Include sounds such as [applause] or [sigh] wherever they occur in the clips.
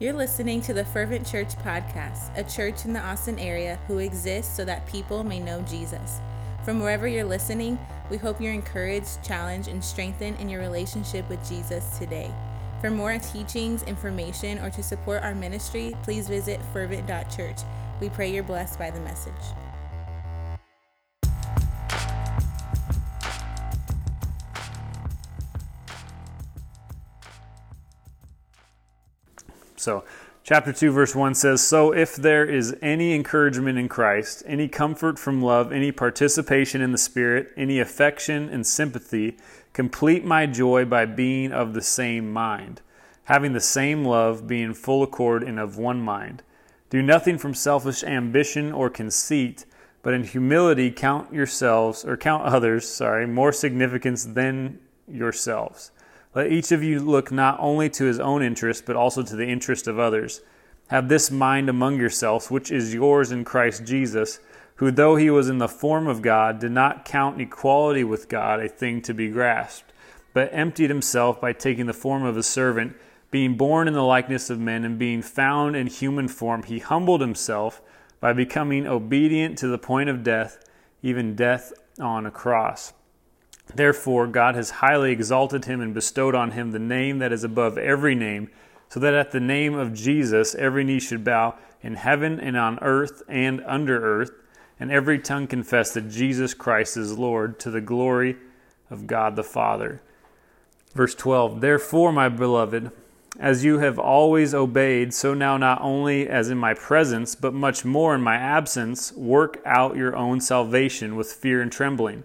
You're listening to the Fervent Church Podcast, a church in the Austin area who exists so that people may know Jesus. From wherever you're listening, we hope you're encouraged, challenged, and strengthened in your relationship with Jesus today. For more teachings, information, or to support our ministry, please visit fervent.church. We pray you're blessed by the message. So, chapter 2, verse 1 says So if there is any encouragement in Christ, any comfort from love, any participation in the Spirit, any affection and sympathy, complete my joy by being of the same mind, having the same love, being full accord and of one mind. Do nothing from selfish ambition or conceit, but in humility count yourselves, or count others, sorry, more significance than yourselves. Let each of you look not only to his own interest, but also to the interest of others. Have this mind among yourselves, which is yours in Christ Jesus, who, though he was in the form of God, did not count equality with God a thing to be grasped, but emptied himself by taking the form of a servant. Being born in the likeness of men and being found in human form, he humbled himself by becoming obedient to the point of death, even death on a cross. Therefore, God has highly exalted him and bestowed on him the name that is above every name, so that at the name of Jesus every knee should bow in heaven and on earth and under earth, and every tongue confess that Jesus Christ is Lord to the glory of God the Father. Verse 12 Therefore, my beloved, as you have always obeyed, so now not only as in my presence, but much more in my absence, work out your own salvation with fear and trembling.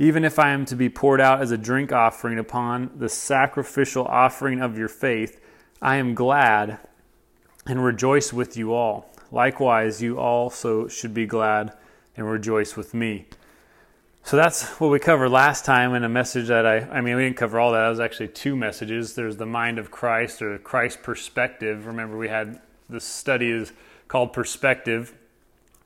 Even if I am to be poured out as a drink offering upon the sacrificial offering of your faith, I am glad and rejoice with you all. Likewise, you also should be glad and rejoice with me. So that's what we covered last time in a message that I, I mean, we didn't cover all that. That was actually two messages. There's the mind of Christ or Christ perspective. Remember, we had the study is called perspective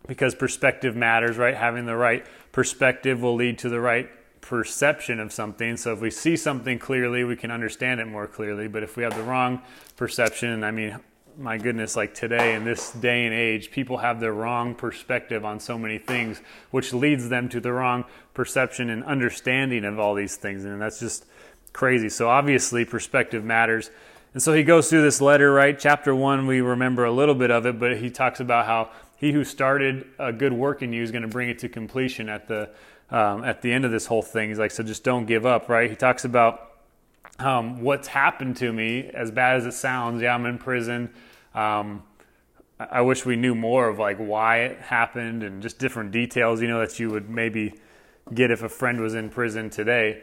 because perspective matters, right? Having the right perspective will lead to the right perception of something. So if we see something clearly, we can understand it more clearly. But if we have the wrong perception, I mean, my goodness, like today in this day and age, people have the wrong perspective on so many things, which leads them to the wrong perception and understanding of all these things. And that's just crazy. So obviously, perspective matters. And so he goes through this letter, right? Chapter one, we remember a little bit of it, but he talks about how he who started a good work in you is going to bring it to completion at the um, at the end of this whole thing. He's like, so just don't give up, right? He talks about um, what's happened to me, as bad as it sounds. Yeah, I'm in prison. Um, I wish we knew more of like why it happened and just different details, you know, that you would maybe get if a friend was in prison today.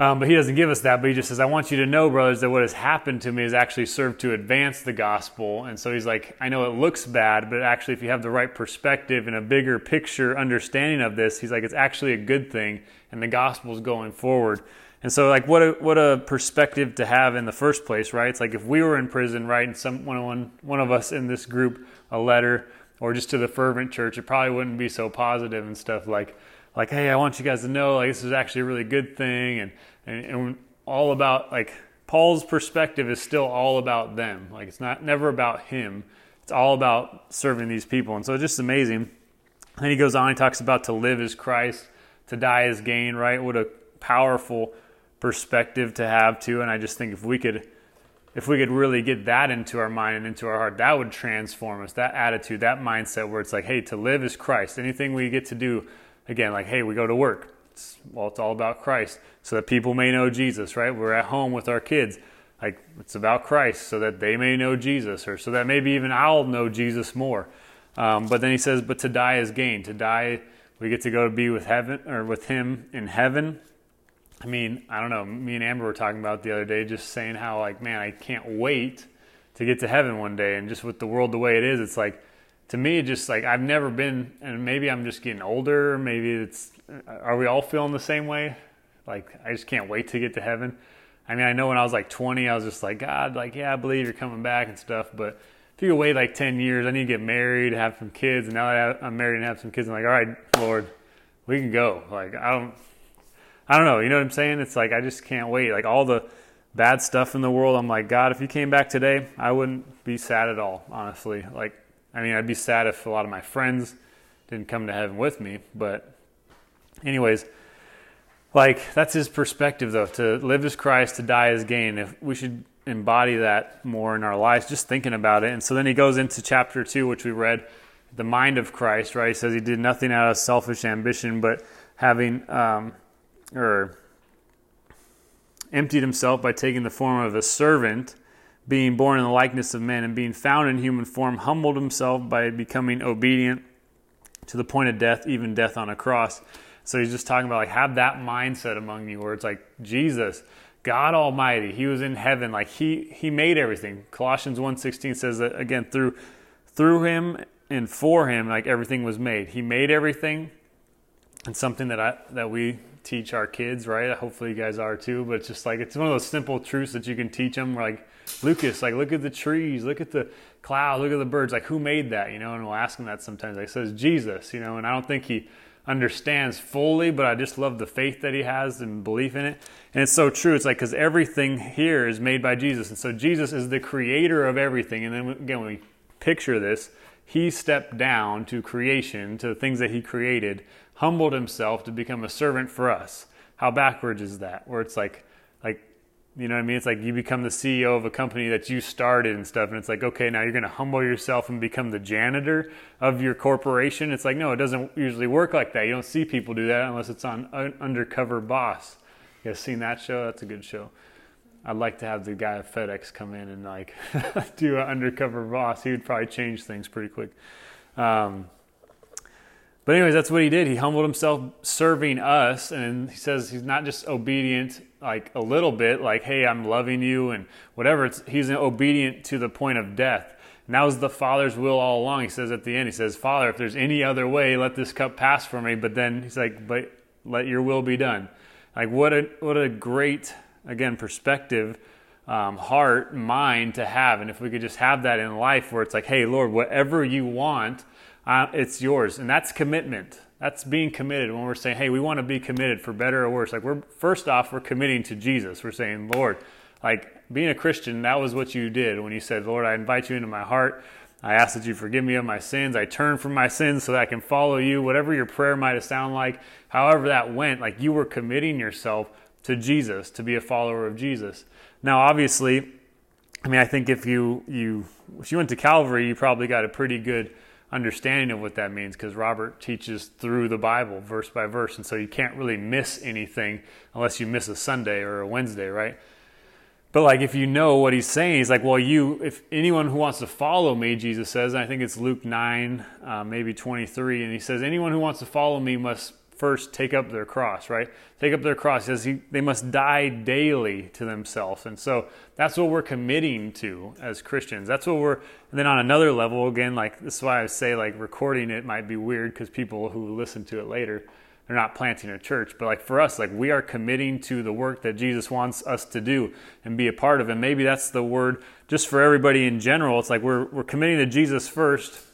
Um, but he doesn't give us that, but he just says, I want you to know, brothers, that what has happened to me has actually served to advance the gospel. And so he's like, I know it looks bad, but actually, if you have the right perspective and a bigger picture understanding of this, he's like, it's actually a good thing, and the gospel is going forward. And so, like, what a, what a perspective to have in the first place, right? It's like if we were in prison, right, and some one, one, one of us in this group a letter, or just to the fervent church, it probably wouldn't be so positive and stuff like, like, hey, I want you guys to know, like, this is actually a really good thing, and, and, and all about, like, Paul's perspective is still all about them. Like, it's not never about him. It's all about serving these people. And so it's just amazing. And he goes on, he talks about to live as Christ, to die as gain, right? What a powerful perspective to have too. And I just think if we could if we could really get that into our mind and into our heart, that would transform us. That attitude, that mindset where it's like, hey, to live is Christ. Anything we get to do again, like, hey, we go to work. It's, well, it's all about Christ so that people may know Jesus, right? We're at home with our kids. Like, it's about Christ so that they may know Jesus or so that maybe even I'll know Jesus more. Um, but then he says, but to die is gain. To die, we get to go to be with heaven or with him in heaven. I mean, I don't know. Me and Amber were talking about the other day, just saying how, like, man, I can't wait to get to heaven one day. And just with the world the way it is, it's like, to me, just like I've never been, and maybe I'm just getting older. Maybe it's, are we all feeling the same way? Like, I just can't wait to get to heaven. I mean, I know when I was like 20, I was just like, God, like, yeah, I believe you're coming back and stuff. But if you wait like 10 years, I need to get married, have some kids. And now that I'm married and have some kids, I'm like, all right, Lord, we can go. Like, I don't, I don't know. You know what I'm saying? It's like, I just can't wait. Like, all the bad stuff in the world, I'm like, God, if you came back today, I wouldn't be sad at all, honestly. Like, I mean, I'd be sad if a lot of my friends didn't come to heaven with me. But, anyways, like that's his perspective, though. To live as Christ, to die as gain. If we should embody that more in our lives, just thinking about it. And so then he goes into chapter two, which we read, the mind of Christ. Right? He says he did nothing out of selfish ambition, but having um, or emptied himself by taking the form of a servant being born in the likeness of men and being found in human form, humbled himself by becoming obedient to the point of death, even death on a cross. So he's just talking about like have that mindset among you where it's like Jesus, God Almighty, He was in heaven, like He He made everything. Colossians 1.16 says that again through through him and for him, like everything was made. He made everything. And something that I that we teach our kids, right? Hopefully you guys are too, but it's just like it's one of those simple truths that you can teach them like Lucas, like, look at the trees, look at the clouds, look at the birds. Like, who made that? You know, and we'll ask him that sometimes. Like, says Jesus, you know, and I don't think he understands fully, but I just love the faith that he has and belief in it. And it's so true. It's like, because everything here is made by Jesus. And so Jesus is the creator of everything. And then again, when we picture this, he stepped down to creation, to the things that he created, humbled himself to become a servant for us. How backwards is that? Where it's like, like you know what I mean? It's like you become the CEO of a company that you started and stuff, and it's like, okay, now you're going to humble yourself and become the janitor of your corporation. It's like, no, it doesn't usually work like that. You don't see people do that unless it's on Undercover Boss. You guys seen that show? That's a good show. I'd like to have the guy at FedEx come in and like [laughs] do an undercover boss. He would probably change things pretty quick. Um, but anyways, that's what he did. He humbled himself serving us, and he says he's not just obedient like a little bit, like hey, I'm loving you and whatever. It's, he's obedient to the point of death. And that was the Father's will all along. He says at the end, he says, Father, if there's any other way, let this cup pass from me. But then he's like, but let your will be done. Like what a what a great again perspective, um, heart, mind to have. And if we could just have that in life, where it's like, hey, Lord, whatever you want uh, it's yours. And that's commitment. That's being committed when we're saying, hey, we want to be committed for better or worse. Like, we're first off, we're committing to Jesus. We're saying, Lord, like being a Christian, that was what you did when you said, Lord, I invite you into my heart. I ask that you forgive me of my sins. I turn from my sins so that I can follow you. Whatever your prayer might have sounded like, however that went, like you were committing yourself to Jesus, to be a follower of Jesus. Now, obviously, I mean, I think if you you if you went to Calvary, you probably got a pretty good understanding of what that means because Robert teaches through the Bible verse by verse. And so you can't really miss anything unless you miss a Sunday or a Wednesday, right? But like if you know what he's saying, he's like, well, you, if anyone who wants to follow me, Jesus says, and I think it's Luke 9, uh, maybe 23, and he says, anyone who wants to follow me must first take up their cross, right? Take up their cross. As he, they must die daily to themselves. And so that's what we're committing to as Christians. That's what we're, and then on another level, again, like this is why I say like recording it might be weird because people who listen to it later, they're not planting a church. But like for us, like we are committing to the work that Jesus wants us to do and be a part of. And maybe that's the word just for everybody in general. It's like we're, we're committing to Jesus first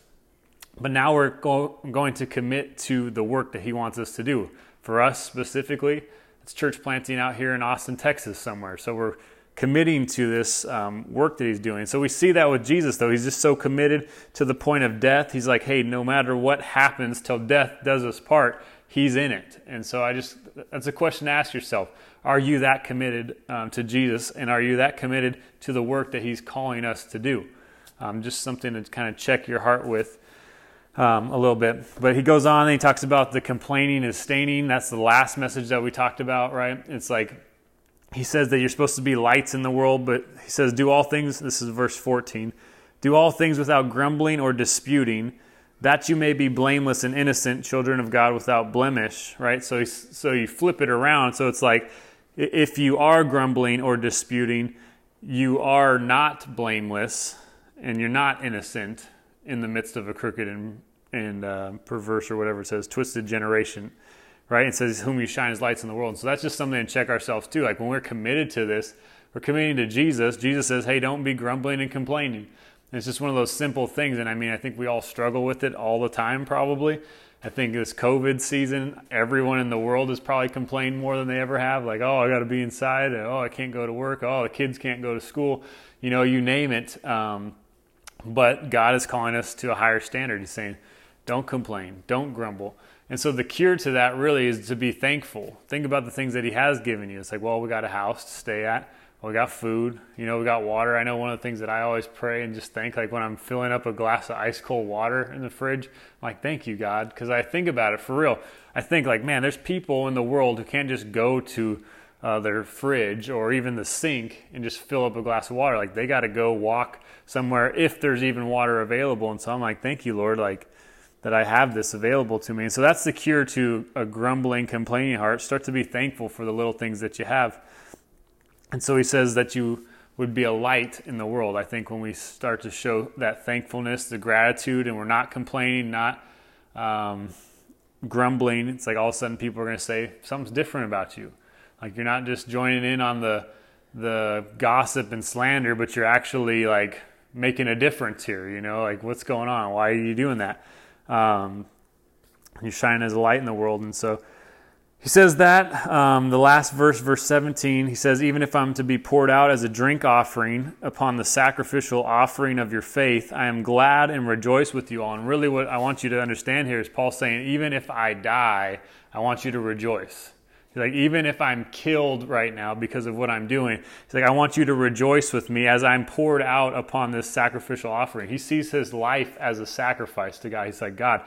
but now we're go- going to commit to the work that He wants us to do. For us specifically, it's church planting out here in Austin, Texas, somewhere. So we're committing to this um, work that He's doing. So we see that with Jesus, though. He's just so committed to the point of death. He's like, hey, no matter what happens till death does us part, He's in it. And so I just, that's a question to ask yourself. Are you that committed um, to Jesus? And are you that committed to the work that He's calling us to do? Um, just something to kind of check your heart with um, a little bit. But he goes on and he talks about the complaining is staining. That's the last message that we talked about, right? It's like he says that you're supposed to be lights in the world, but he says, do all things, this is verse 14, do all things without grumbling or disputing, that you may be blameless and innocent, children of God without blemish, right? So, so you flip it around. So it's like if you are grumbling or disputing, you are not blameless and you're not innocent in the midst of a crooked and, and uh, perverse or whatever it says, twisted generation, right? It says, whom you shine as lights in the world. And so that's just something to check ourselves too. Like when we're committed to this, we're committing to Jesus. Jesus says, hey, don't be grumbling and complaining. And it's just one of those simple things. And I mean, I think we all struggle with it all the time, probably. I think this COVID season, everyone in the world has probably complained more than they ever have. Like, oh, I got to be inside. Oh, I can't go to work. Oh, the kids can't go to school. You know, you name it. Um, but God is calling us to a higher standard. He's saying, don't complain, don't grumble. And so the cure to that really is to be thankful. Think about the things that He has given you. It's like, well, we got a house to stay at. We got food. You know, we got water. I know one of the things that I always pray and just thank, like when I'm filling up a glass of ice cold water in the fridge, I'm like, thank you, God. Because I think about it for real. I think, like, man, there's people in the world who can't just go to uh, their fridge or even the sink and just fill up a glass of water. Like, they got to go walk somewhere if there's even water available. And so I'm like, thank you, Lord, like that I have this available to me. And so that's the cure to a grumbling, complaining heart. Start to be thankful for the little things that you have. And so he says that you would be a light in the world. I think when we start to show that thankfulness, the gratitude, and we're not complaining, not um, grumbling, it's like all of a sudden people are going to say something's different about you. Like you're not just joining in on the the gossip and slander, but you're actually like making a difference here. You know, like what's going on? Why are you doing that? Um, you shine as a light in the world, and so he says that um, the last verse, verse 17, he says, Even if I'm to be poured out as a drink offering upon the sacrificial offering of your faith, I am glad and rejoice with you all. And really, what I want you to understand here is Paul saying, Even if I die, I want you to rejoice. He's like, even if I'm killed right now because of what I'm doing, he's like, I want you to rejoice with me as I'm poured out upon this sacrificial offering. He sees his life as a sacrifice to God. He's like, God,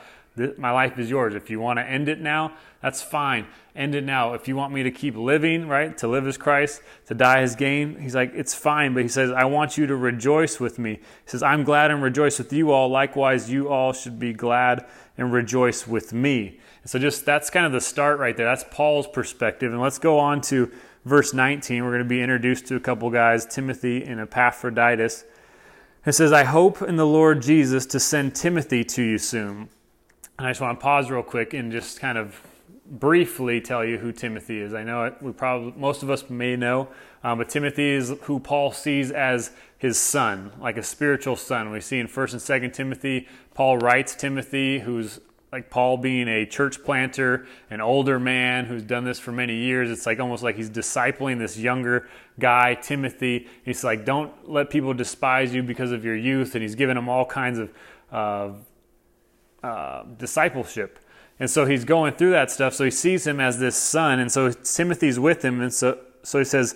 my life is yours. If you want to end it now, that's fine. End it now. If you want me to keep living, right, to live as Christ, to die as gain, he's like, it's fine. But he says, I want you to rejoice with me. He says, I'm glad and rejoice with you all. Likewise, you all should be glad and rejoice with me. So just that's kind of the start right there. That's Paul's perspective. And let's go on to verse 19. We're going to be introduced to a couple guys, Timothy and Epaphroditus. It says, I hope in the Lord Jesus to send Timothy to you soon. And I just want to pause real quick and just kind of briefly tell you who Timothy is. I know it, we probably most of us may know, um, but Timothy is who Paul sees as his son, like a spiritual son. We see in First and Second Timothy, Paul writes Timothy, who's like Paul being a church planter, an older man who's done this for many years. It's like almost like he's discipling this younger guy, Timothy. He's like, don't let people despise you because of your youth. And he's giving him all kinds of uh, uh, discipleship. And so he's going through that stuff. So he sees him as this son. And so Timothy's with him. And so, so he says,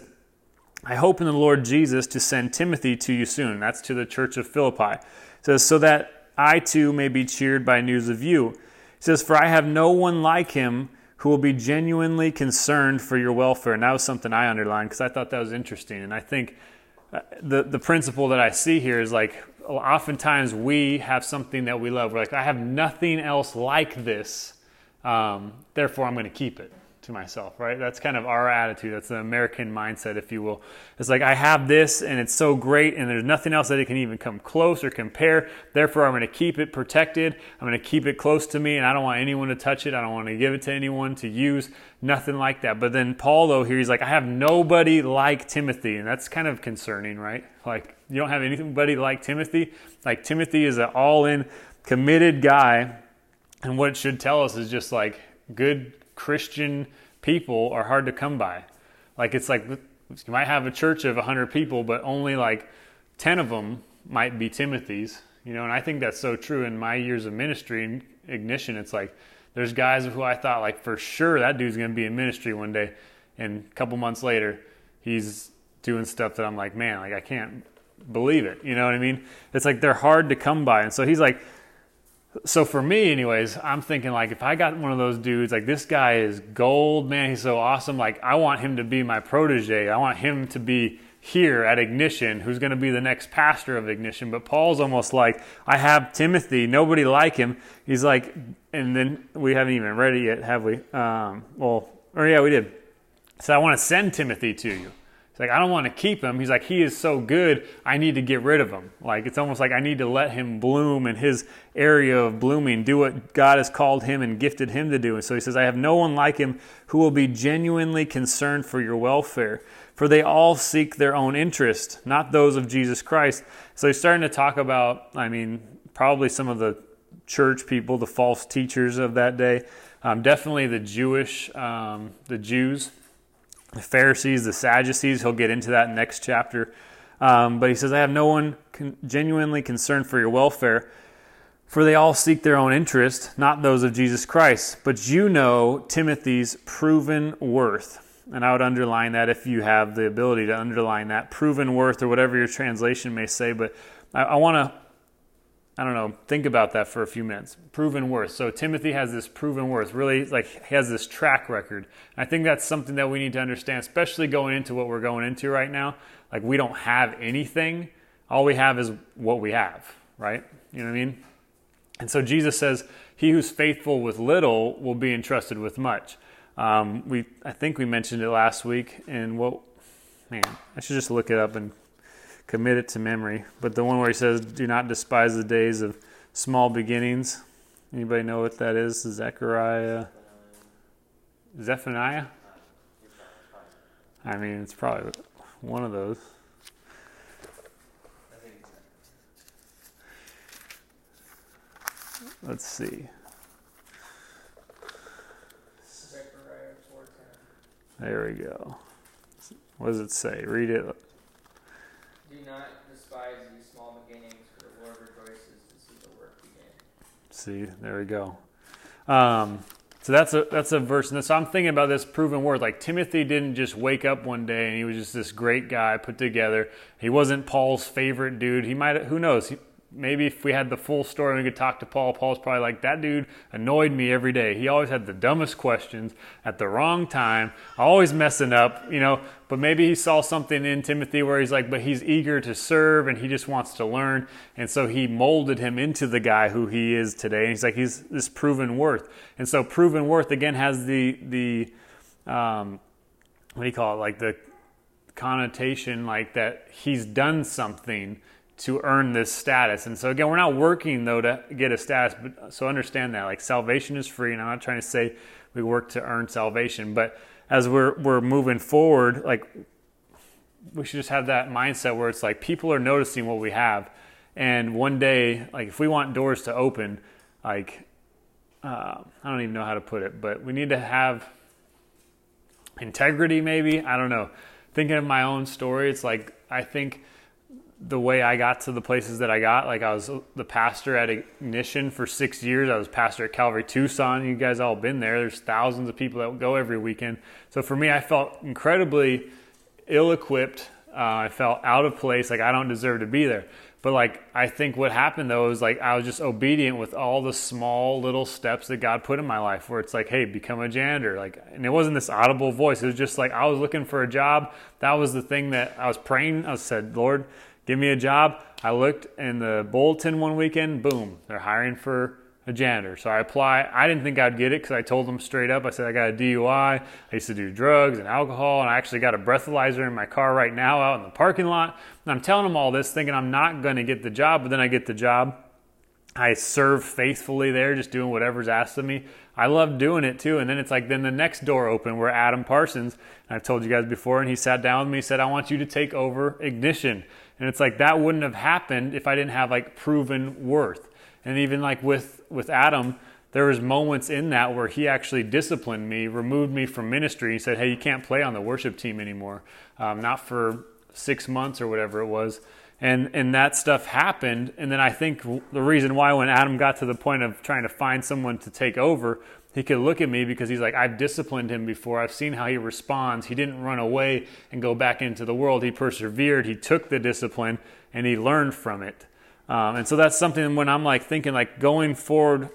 I hope in the Lord Jesus to send Timothy to you soon. That's to the church of Philippi. It says, so that I too may be cheered by news of you. He says, For I have no one like him who will be genuinely concerned for your welfare. And that was something I underlined because I thought that was interesting. And I think uh, the, the principle that I see here is like oftentimes we have something that we love. We're like, I have nothing else like this, um, therefore I'm going to keep it myself, right? That's kind of our attitude. That's the American mindset, if you will. It's like, I have this and it's so great and there's nothing else that it can even come close or compare. Therefore, I'm going to keep it protected. I'm going to keep it close to me and I don't want anyone to touch it. I don't want to give it to anyone to use. Nothing like that. But then Paul, though, here he's like, I have nobody like Timothy. And that's kind of concerning, right? Like, you don't have anybody like Timothy. Like, Timothy is an all in, committed guy. And what it should tell us is just like good Christian people are hard to come by. Like it's like you might have a church of 100 people, but only like 10 of them might be Timothy's. You know, and I think that's so true in my years of ministry and ignition. It's like there's guys who I thought like for sure that dude's going to be in ministry one day, and a couple months later, he's doing stuff that I'm like, man, like I can't believe it. You know what I mean? It's like they're hard to come by, and so he's like so for me anyways i'm thinking like if i got one of those dudes like this guy is gold man he's so awesome like i want him to be my protege. I want him to be here at ignition who's going to be the next pastor of ignition. But paul's almost like i have timothy nobody like him. He's like and then we haven't even read it yet have we? Um, well or yeah we did. So i want to send timothy to you like, I don't want to keep him. He's like, he is so good, I need to get rid of him. Like, it's almost like I need to let him bloom in his area of blooming, do what God has called him and gifted him to do. And so he says, I have no one like him who will be genuinely concerned for your welfare. For they all seek their own interest, not those of Jesus Christ. So he's starting to talk about, I mean, probably some of the church people, the false teachers of that day. Um, definitely the Jewish, um, the Jews the Pharisees, the Sadducees. He'll get into that next chapter. Um, but he says, I have no one con- genuinely concerned for your welfare, for they all seek their own interest, not those of Jesus Christ. But you know Timothy's proven worth. And I would underline that if you have the ability to underline that proven worth or whatever your translation may say. But I, I want to I don't know, think about that for a few minutes. Proven worth. So Timothy has this proven worth, really like he has this track record. I think that's something that we need to understand, especially going into what we're going into right now. Like we don't have anything. All we have is what we have, right? You know what I mean? And so Jesus says, He who's faithful with little will be entrusted with much. Um, we I think we mentioned it last week and what man, I should just look it up and commit it to memory. But the one where he says, "Do not despise the days of small beginnings." Anybody know what that is? Zechariah, Zephaniah. I mean, it's probably one of those. Let's see. There we go. What does it say? Read it. Do not despise these small beginnings, for the Lord rejoices to see the work begin. See, there we go. Um, so that's a that's a verse, and so I'm thinking about this proven word. Like Timothy didn't just wake up one day and he was just this great guy put together. He wasn't Paul's favorite dude. He might, who knows? He, maybe if we had the full story and we could talk to Paul, Paul's probably like, that dude annoyed me every day. He always had the dumbest questions at the wrong time, always messing up, you know. But maybe he saw something in Timothy where he's like, but he's eager to serve and he just wants to learn. And so he molded him into the guy who he is today. And he's like, he's this proven worth. And so proven worth again has the, the, um, what do you call it? Like the connotation like that he's done something to earn this status. And so again, we're not working though to get a status, but so understand that like salvation is free, and I'm not trying to say we work to earn salvation, but as we're we're moving forward, like we should just have that mindset where it's like people are noticing what we have, and one day, like if we want doors to open, like uh, I don't even know how to put it, but we need to have integrity. Maybe I don't know. Thinking of my own story, it's like I think the way I got to the places that I got. Like I was the pastor at Ignition for six years. I was pastor at Calvary Tucson. You guys all been there. There's thousands of people that go every weekend. So for me, I felt incredibly ill-equipped. Uh, I felt out of place. Like I don't deserve to be there. But like I think what happened though is like I was just obedient with all the small little steps that God put in my life where it's like, hey, become a janitor. Like and it wasn't this audible voice. It was just like I was looking for a job. That was the thing that I was praying. I said, Lord, give me a job. I looked in the bulletin one weekend, boom, they're hiring for a janitor. So I apply. I didn't think I'd get it because I told them straight up. I said I got a DUI. I used to do drugs and alcohol, and I actually got a breathalyzer in my car right now out in the parking lot. And I'm telling them all this, thinking I'm not going to get the job, but then I get the job. I serve faithfully there, just doing whatever's asked of me. I love doing it too. And then it's like, then the next door opened where Adam Parsons, I've told you guys before, and he sat down with me, said, I want you to take over Ignition. And it's like that wouldn't have happened if I didn't have like proven worth. And even like with with Adam, there was moments in that where he actually disciplined me, removed me from ministry. He said, "Hey, you can't play on the worship team anymore, um, not for six months or whatever it was." And and that stuff happened. And then I think the reason why when Adam got to the point of trying to find someone to take over he could look at me because he's like, I've disciplined him before. I've seen how he responds. He didn't run away and go back into the world. He persevered. He took the discipline and he learned from it. Um, and so that's something when I'm like thinking, like going forward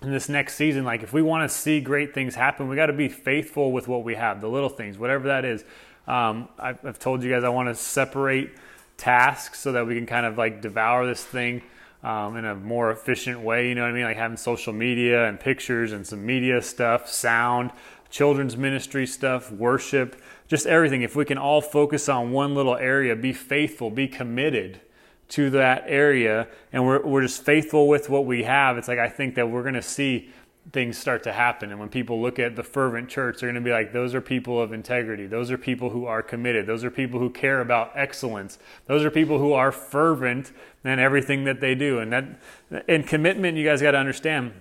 in this next season, like if we want to see great things happen, we got to be faithful with what we have, the little things, whatever that is. Um, I've, I've told you guys I want to separate tasks so that we can kind of like devour this thing um, in a more efficient way. You know what I mean? Like having social media and pictures and some media stuff, sound, children's ministry stuff, worship, just everything. If we can all focus on one little area, be faithful, be committed to that area, and we're, we're just faithful with what we have, it's like I think that we're going to see things start to happen. And when people look at the fervent church, they're going to be like, those are people of integrity. Those are people who are committed. Those are people who care about excellence. Those are people who are fervent in everything that they do. And that, and commitment, you guys got to understand,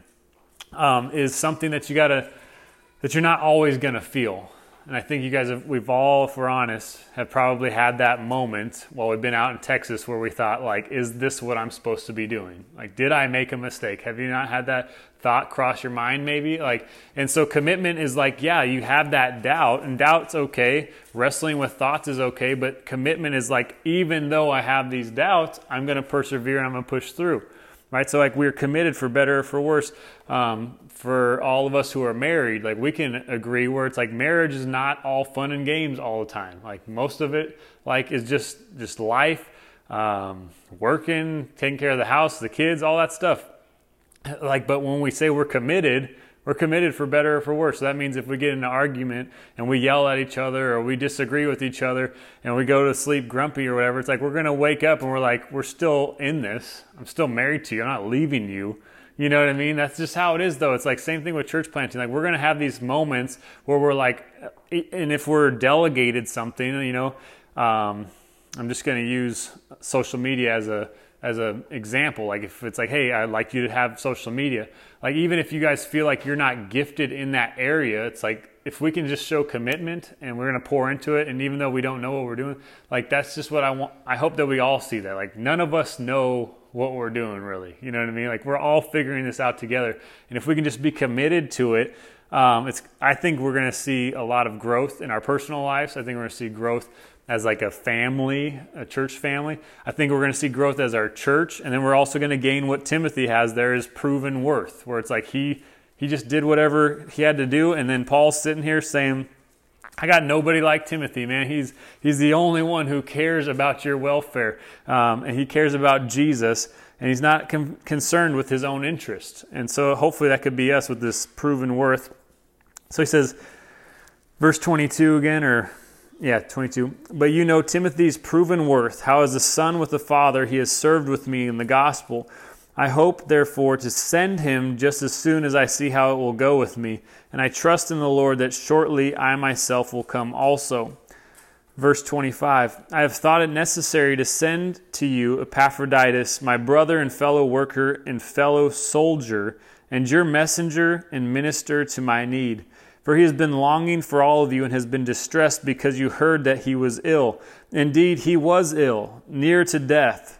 um, is something that you got to, that you're not always going to feel. And I think you guys have, we've all, if we're honest, have probably had that moment while we've been out in Texas where we thought, like, is this what I'm supposed to be doing? Like, did I make a mistake? Have you not had that thought cross your mind, maybe? Like, and so commitment is like, yeah, you have that doubt, and doubt's okay. Wrestling with thoughts is okay, but commitment is like, even though I have these doubts, I'm to persevere and I'm to push through right? So like we're committed for better or for worse. Um, for all of us who are married, like we can agree where it's like marriage is not all fun and games all the time. Like most of it, like is just just life, um, working, taking care of the house, the kids, all that stuff. Like, but when we say we're committed, we're committed for better or for worse. So that means if we get in an argument and we yell at each other or we disagree with each other and we go to sleep grumpy or whatever, it's like we're to wake up and we're like, we're still in this. I'm still married to you. I'm not leaving you. You know what I mean? That's just how it is, though. It's like same thing with church planting. Like we're to have these moments where we're like, and if we're delegated something, you know, um, I'm just to use social media as a as an example. Like if it's like, hey, I'd like you to have social media. Like even if you guys feel like you're not gifted in that area, it's like if we can just show commitment and we're going to pour into it, and even though we don't know what we're doing, like that's just what I want. I hope that we all see that. Like none of us know what we're doing really. You know what I mean? Like we're all figuring this out together, and if we can just be committed to it. Um, it's. I think we're going to see a lot of growth in our personal lives. I think we're going to see growth as like a family, a church family. I think we're going to see growth as our church, and then we're also going to gain what Timothy has there is proven worth, where it's like he he just did whatever he had to do, and then Paul's sitting here saying, "I got nobody like Timothy, man. He's he's the only one who cares about your welfare, um, and he cares about Jesus." And he's not concerned with his own interest. And so hopefully that could be us with this proven worth. So he says, verse 22 again, or yeah, 22. But you know Timothy's proven worth, how as a son with the father he has served with me in the gospel. I hope, therefore, to send him just as soon as I see how it will go with me, and I trust in the Lord that shortly I myself will come also. Verse 25 I have thought it necessary to send to you Epaphroditus, my brother and fellow worker and fellow soldier, and your messenger and minister to my need for he has been longing for all of you and has been distressed because you heard that he was ill. Indeed, he was ill, near to death.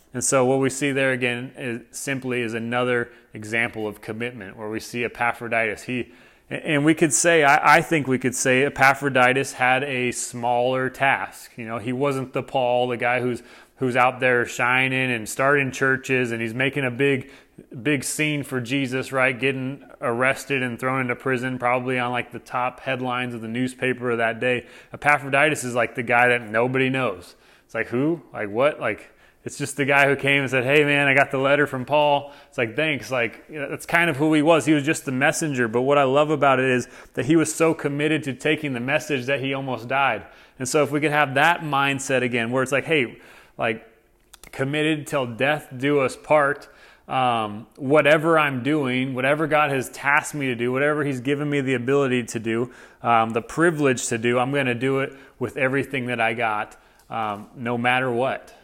And so what we see there again is simply is another example of commitment where we see Epaphroditus. He and we could say, I, I, think we could say Epaphroditus had a smaller task. You know, he wasn't the Paul, the guy who's who's out there shining and starting churches and he's making a big big scene for Jesus, right? Getting arrested and thrown into prison, probably on like the top headlines of the newspaper of that day. Epaphroditus is like the guy that nobody knows. It's like, who? Like, what? Like, it's just the guy who came and said, Hey, man, I got the letter from Paul. It's like, thanks. Like, you know, that's kind of who he was. He was just the messenger. But what I love about it is that he was so committed to taking the message that he almost died. And so, if we could have that mindset again, where it's like, Hey, like, committed till death do us part um, whatever I'm doing, whatever God has tasked me to do, whatever He's given me the ability to do, um, the privilege to do, I'm going to do it with everything that I got, um, no matter what.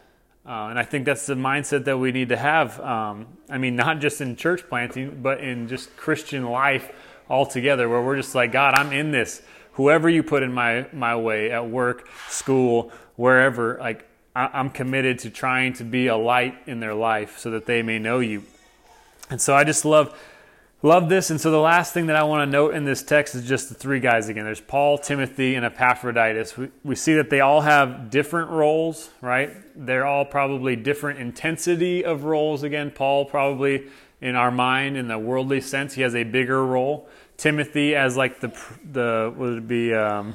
Uh, and I think that's the mindset that we need to have. Um, I mean, not just in church planting, but in just Christian life altogether, where we're just like, God, I'm in this. Whoever you put in my, my way at work, school, wherever, like, I'm committed to trying to be a light in their life so that they may know you. And so I just love Love this. And so the last thing that I want to note in this text is just the three guys again. There's Paul, Timothy, and Epaphroditus. We, we see that they all have different roles, right? They're all probably different intensity of roles. Again, Paul probably in our mind, in the worldly sense, he has a bigger role. Timothy as like the the would be um,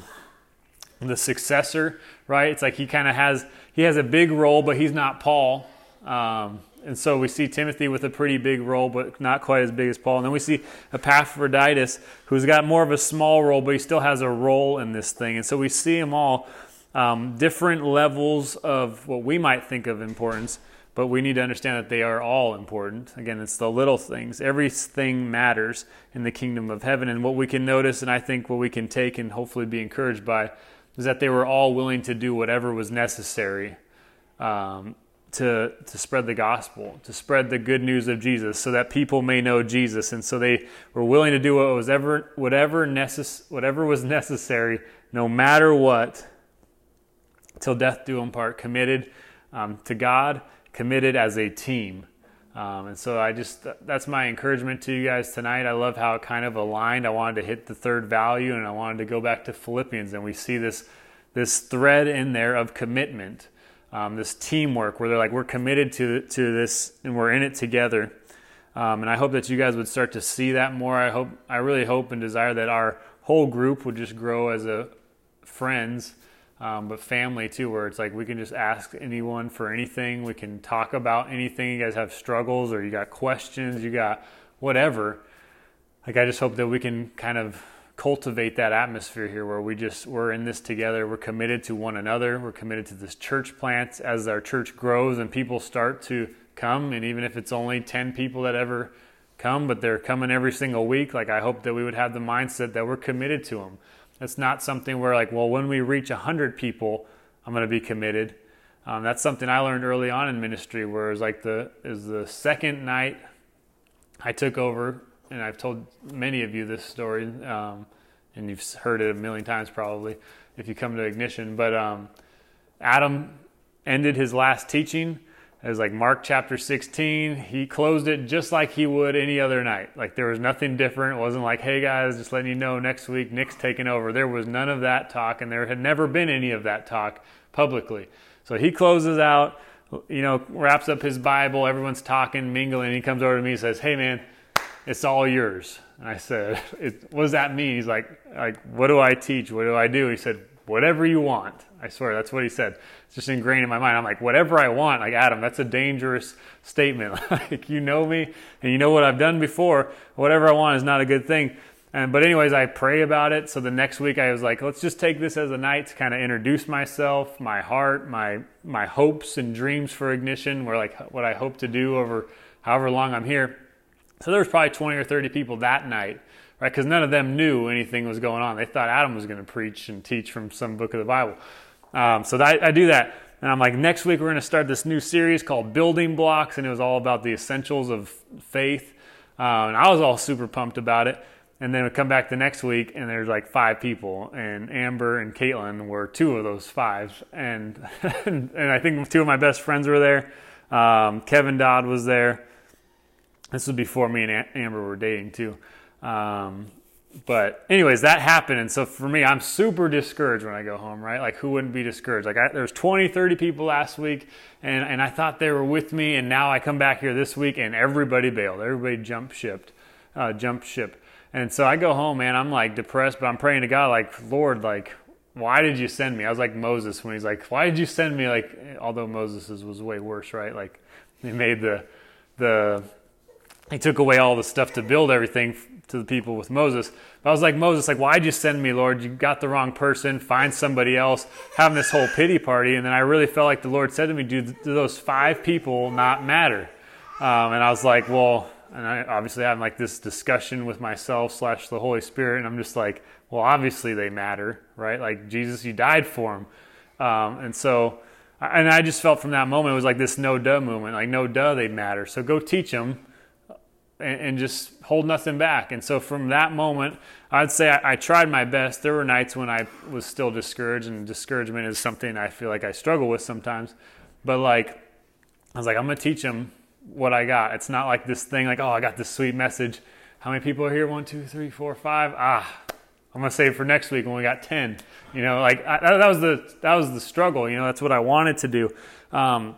the successor, right? It's like he kind of has he has a big role, but he's not Paul. Um, and so we see Timothy with a pretty big role, but not quite as big as Paul. And then we see Epaphroditus, who's got more of a small role, but he still has a role in this thing. And so we see them all um, different levels of what we might think of importance, but we need to understand that they are all important. Again, it's the little things. Everything matters in the kingdom of heaven. And what we can notice, and I think what we can take and hopefully be encouraged by, is that they were all willing to do whatever was necessary. Um, to, to spread the gospel, to spread the good news of Jesus, so that people may know Jesus. And so they were willing to do what was ever, whatever, necess- whatever was necessary, no matter what, till death do them part, committed um, to God, committed as a team. Um, and so I just, that's my encouragement to you guys tonight. I love how it kind of aligned. I wanted to hit the third value and I wanted to go back to Philippians. And we see this, this thread in there of commitment um, this teamwork where they're like, we're committed to, to this and we're in it together. Um, and I hope that you guys would start to see that more. I hope, I really hope and desire that our whole group would just grow as a friends, um, but family too, where it's like we can just ask anyone for anything. We can talk about anything. You guys have struggles or you got questions, you got whatever. Like I just hope that we can kind of cultivate that atmosphere here where we just we're in this together. We're committed to one another. We're committed to this church plant. As our church grows and people start to come and even if it's only 10 people that ever come but they're coming every single week like i hope that we would have the mindset that we're committed to them it's not something where like well when we reach 100 people i'm going to be committed. Um, that's something i learned early on in ministry where it was like the is the second night i took over and I've told many of you this story, um, and you've heard it a million times probably if you come to Ignition. But um, Adam ended his last teaching. It was like Mark chapter 16. He closed it just like he would any other night. Like there was nothing different. It wasn't like, hey guys, just letting you know next week Nick's taking over. There was none of that talk, and there had never been any of that talk publicly. So he closes out, you know, wraps up his Bible. Everyone's talking, mingling. He comes over to me and says, hey man, it's all yours. And I said, [laughs] what does that mean? He's like, like, what do I teach? What do I do? He said, whatever you want. I swear, that's what he said. It's just ingrained in my mind. I'm like, whatever I want. Like, Adam, that's a dangerous statement. [laughs] like, you know me and you know what I've done before. Whatever I want is not a good thing. And, but anyways, I pray about it. So the next week I was like, let's just take this as a night to kind of introduce myself, my heart, my, my hopes and dreams for ignition, where like what I hope to do over however long I'm here. So there was probably 20 or 30 people that night, right? Because none of them knew anything was going on. They thought Adam was going to preach and teach from some book of the Bible. Um, so that, I do that. And I'm like, next week we're going to start this new series called Building Blocks, and it was all about the essentials of faith. Um, and I was all super pumped about it. And then we come back the next week, and there's like five people, and Amber and Caitlin were two of those five, [laughs] and and I think two of my best friends were there. Um, Kevin Dodd was there, this was before me and Amber were dating too. Um, but anyways, that happened. And so for me, I'm super discouraged when I go home, right? Like who wouldn't be discouraged? Like I, there was 20, 30 people last week and, and I thought they were with me. And now I come back here this week and everybody bailed. Everybody jumped shipped, uh, jumped ship. And so I go home, man, I'm like depressed, but I'm praying to God, like, Lord, like, why did you send me? I was like Moses when he's like, why did you send me? Like, although Moses was way worse, right? Like he made the, the, he took away all the stuff to build everything to the people with Moses. But I was like, Moses, like, why'd you send me, Lord? You got the wrong person. Find somebody else. Having this whole pity party. And then I really felt like the Lord said to me, do, do those five people not matter? Um, and I was like, well, and I obviously having like this discussion with myself slash the Holy Spirit. And I'm just like, well, obviously they matter, right? Like Jesus, you died for them. Um, and so, and I just felt from that moment, it was like this no duh moment. Like, no duh, they matter. So go teach them and, and, just hold nothing back. And so from that moment, I'd say I, I, tried my best. There were nights when I was still discouraged, and discouragement is something I feel like I struggle with sometimes. But like, I was like, I'm gonna teach them what I got. It's not like this thing like, oh, I got this sweet message. How many people are here? One, two, three, four, five. Ah, I'm gonna save for next week when we got ten. You know, like I, that was the that was the struggle. You know, that's what I wanted to do. Um,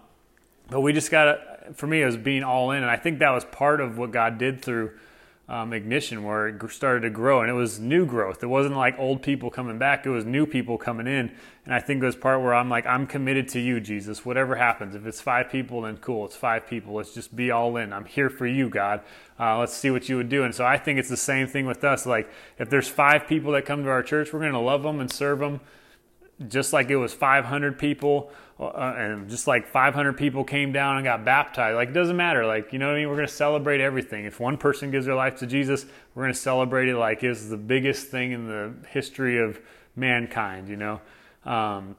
but we just got to. For me, it was being all in, and I think that was part of what God did through um, ignition where it started to grow and it was new growth. It wasn't like old people coming back it was new people coming in and i think it was part where i'm like i'm committed to you jesus. Whatever happens if it's five people then cool it's five people. Let's just be all in. I'm here for you god. Uh, let's see what you would do. And so i think it's the same thing with us. Like if there's five people that come to our church we're going to love them and serve them just like it was 500 people uh, and just like 500 people came down and got baptized. Like it doesn't matter. Like you know what i mean? We're going to celebrate everything. If one person gives their life to jesus we're going to celebrate it like it's the biggest thing in the history of mankind you know? Um,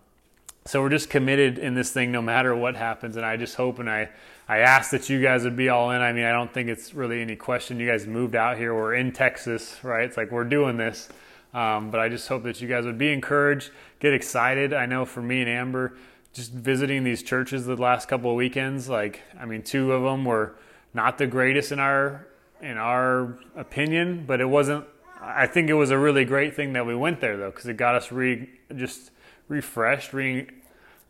so we're just committed in this thing no matter what happens and i just hope and i i ask that you guys would be all in. I mean i don't think it's really any question. You guys moved out here. We're in texas right? It's like we're doing this um, but I just hope that you guys would be encouraged, get excited. I know for me and Amber, just visiting these churches the last couple of weekends, like I mean, two of them were not the greatest in our in our opinion, but it wasn't. I think it was a really great thing that we went there though, because it got us re just refreshed, re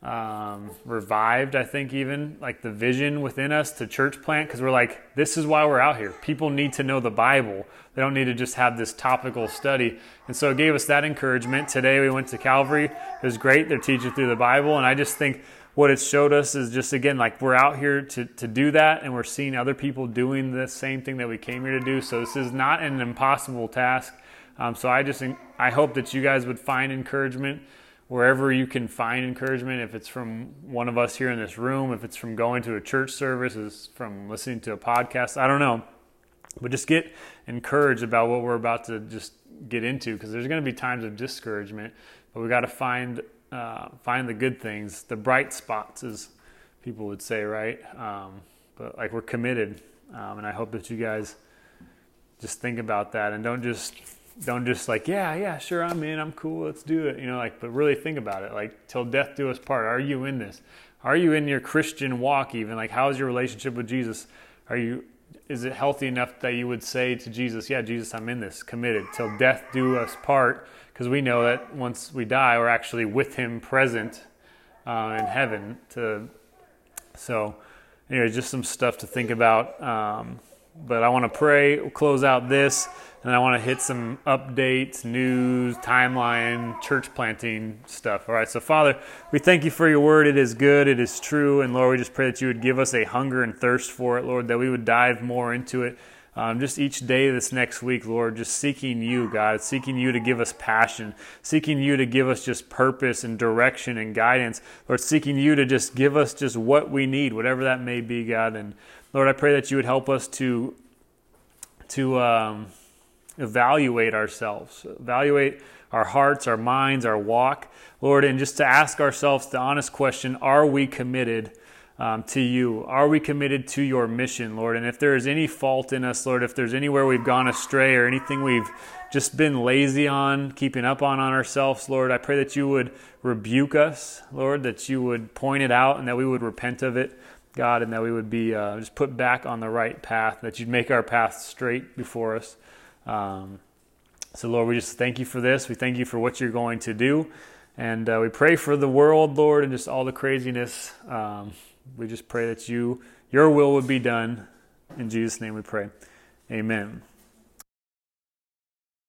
um, revived, I think, even like the vision within us to church plant because we're like, this is why we're out here. People need to know the Bible. They don't need to just have this topical study. And so it gave us that encouragement. Today we went to Calvary. It was great. They're teaching through the Bible. And I just think what it showed us is just, again, like we're out here to, to do that and we're seeing other people doing the same thing that we came here to do. So this is not an impossible task. Um, so I just, I hope that you guys would find encouragement wherever you can find encouragement, if it's from one of us here in this room, if it's from going to a church service, is from listening to a podcast, I don't know. But just get encouraged about what we're about to just get into because there's going to be times of discouragement, but we got to find uh, find the good things, the bright spots, as people would say, right? Um, but like we're committed, um, and I hope that you guys just think about that and don't just don't just like yeah yeah sure i'm in i'm cool let's do it you know like but really think about it like till death do us part. Are you in this? Are you in your christian walk even? Like how's your relationship with jesus? Are you is it healthy enough that you would say to jesus yeah jesus i'm in this committed till death do us part? Because we know that once we die we're actually with him present uh, in heaven to so anyway just some stuff to think about um, but i want to pray close out this and I want to hit some updates, news, timeline, church planting stuff. All right, so Father, we thank you for your word. It is good, it is true, and Lord, we just pray that you would give us a hunger and thirst for it, Lord, that we would dive more into it. Um, just each day this next week, Lord, just seeking you, God, seeking you to give us passion, seeking you to give us just purpose and direction and guidance, Lord, seeking you to just give us just what we need, whatever that may be, God. And Lord, I pray that you would help us to to um, evaluate ourselves, evaluate our hearts, our minds, our walk, Lord, and just to ask ourselves the honest question are we committed? Um, to you? Are we committed to your mission, Lord? And if there is any fault in us, Lord, if there's anywhere we've gone astray or anything we've just been lazy on, keeping up on on ourselves, Lord, I pray that you would rebuke us, Lord, that you would point it out and that we would repent of it, God, and that we would be uh, just put back on the right path, that you'd make our path straight before us. Um, so, Lord, we just thank you for this. We thank you for what you're going to do. And uh, we pray for the world, Lord, and just all the craziness. Um, we just pray that you, your will would be done. In Jesus' name we pray. Amen.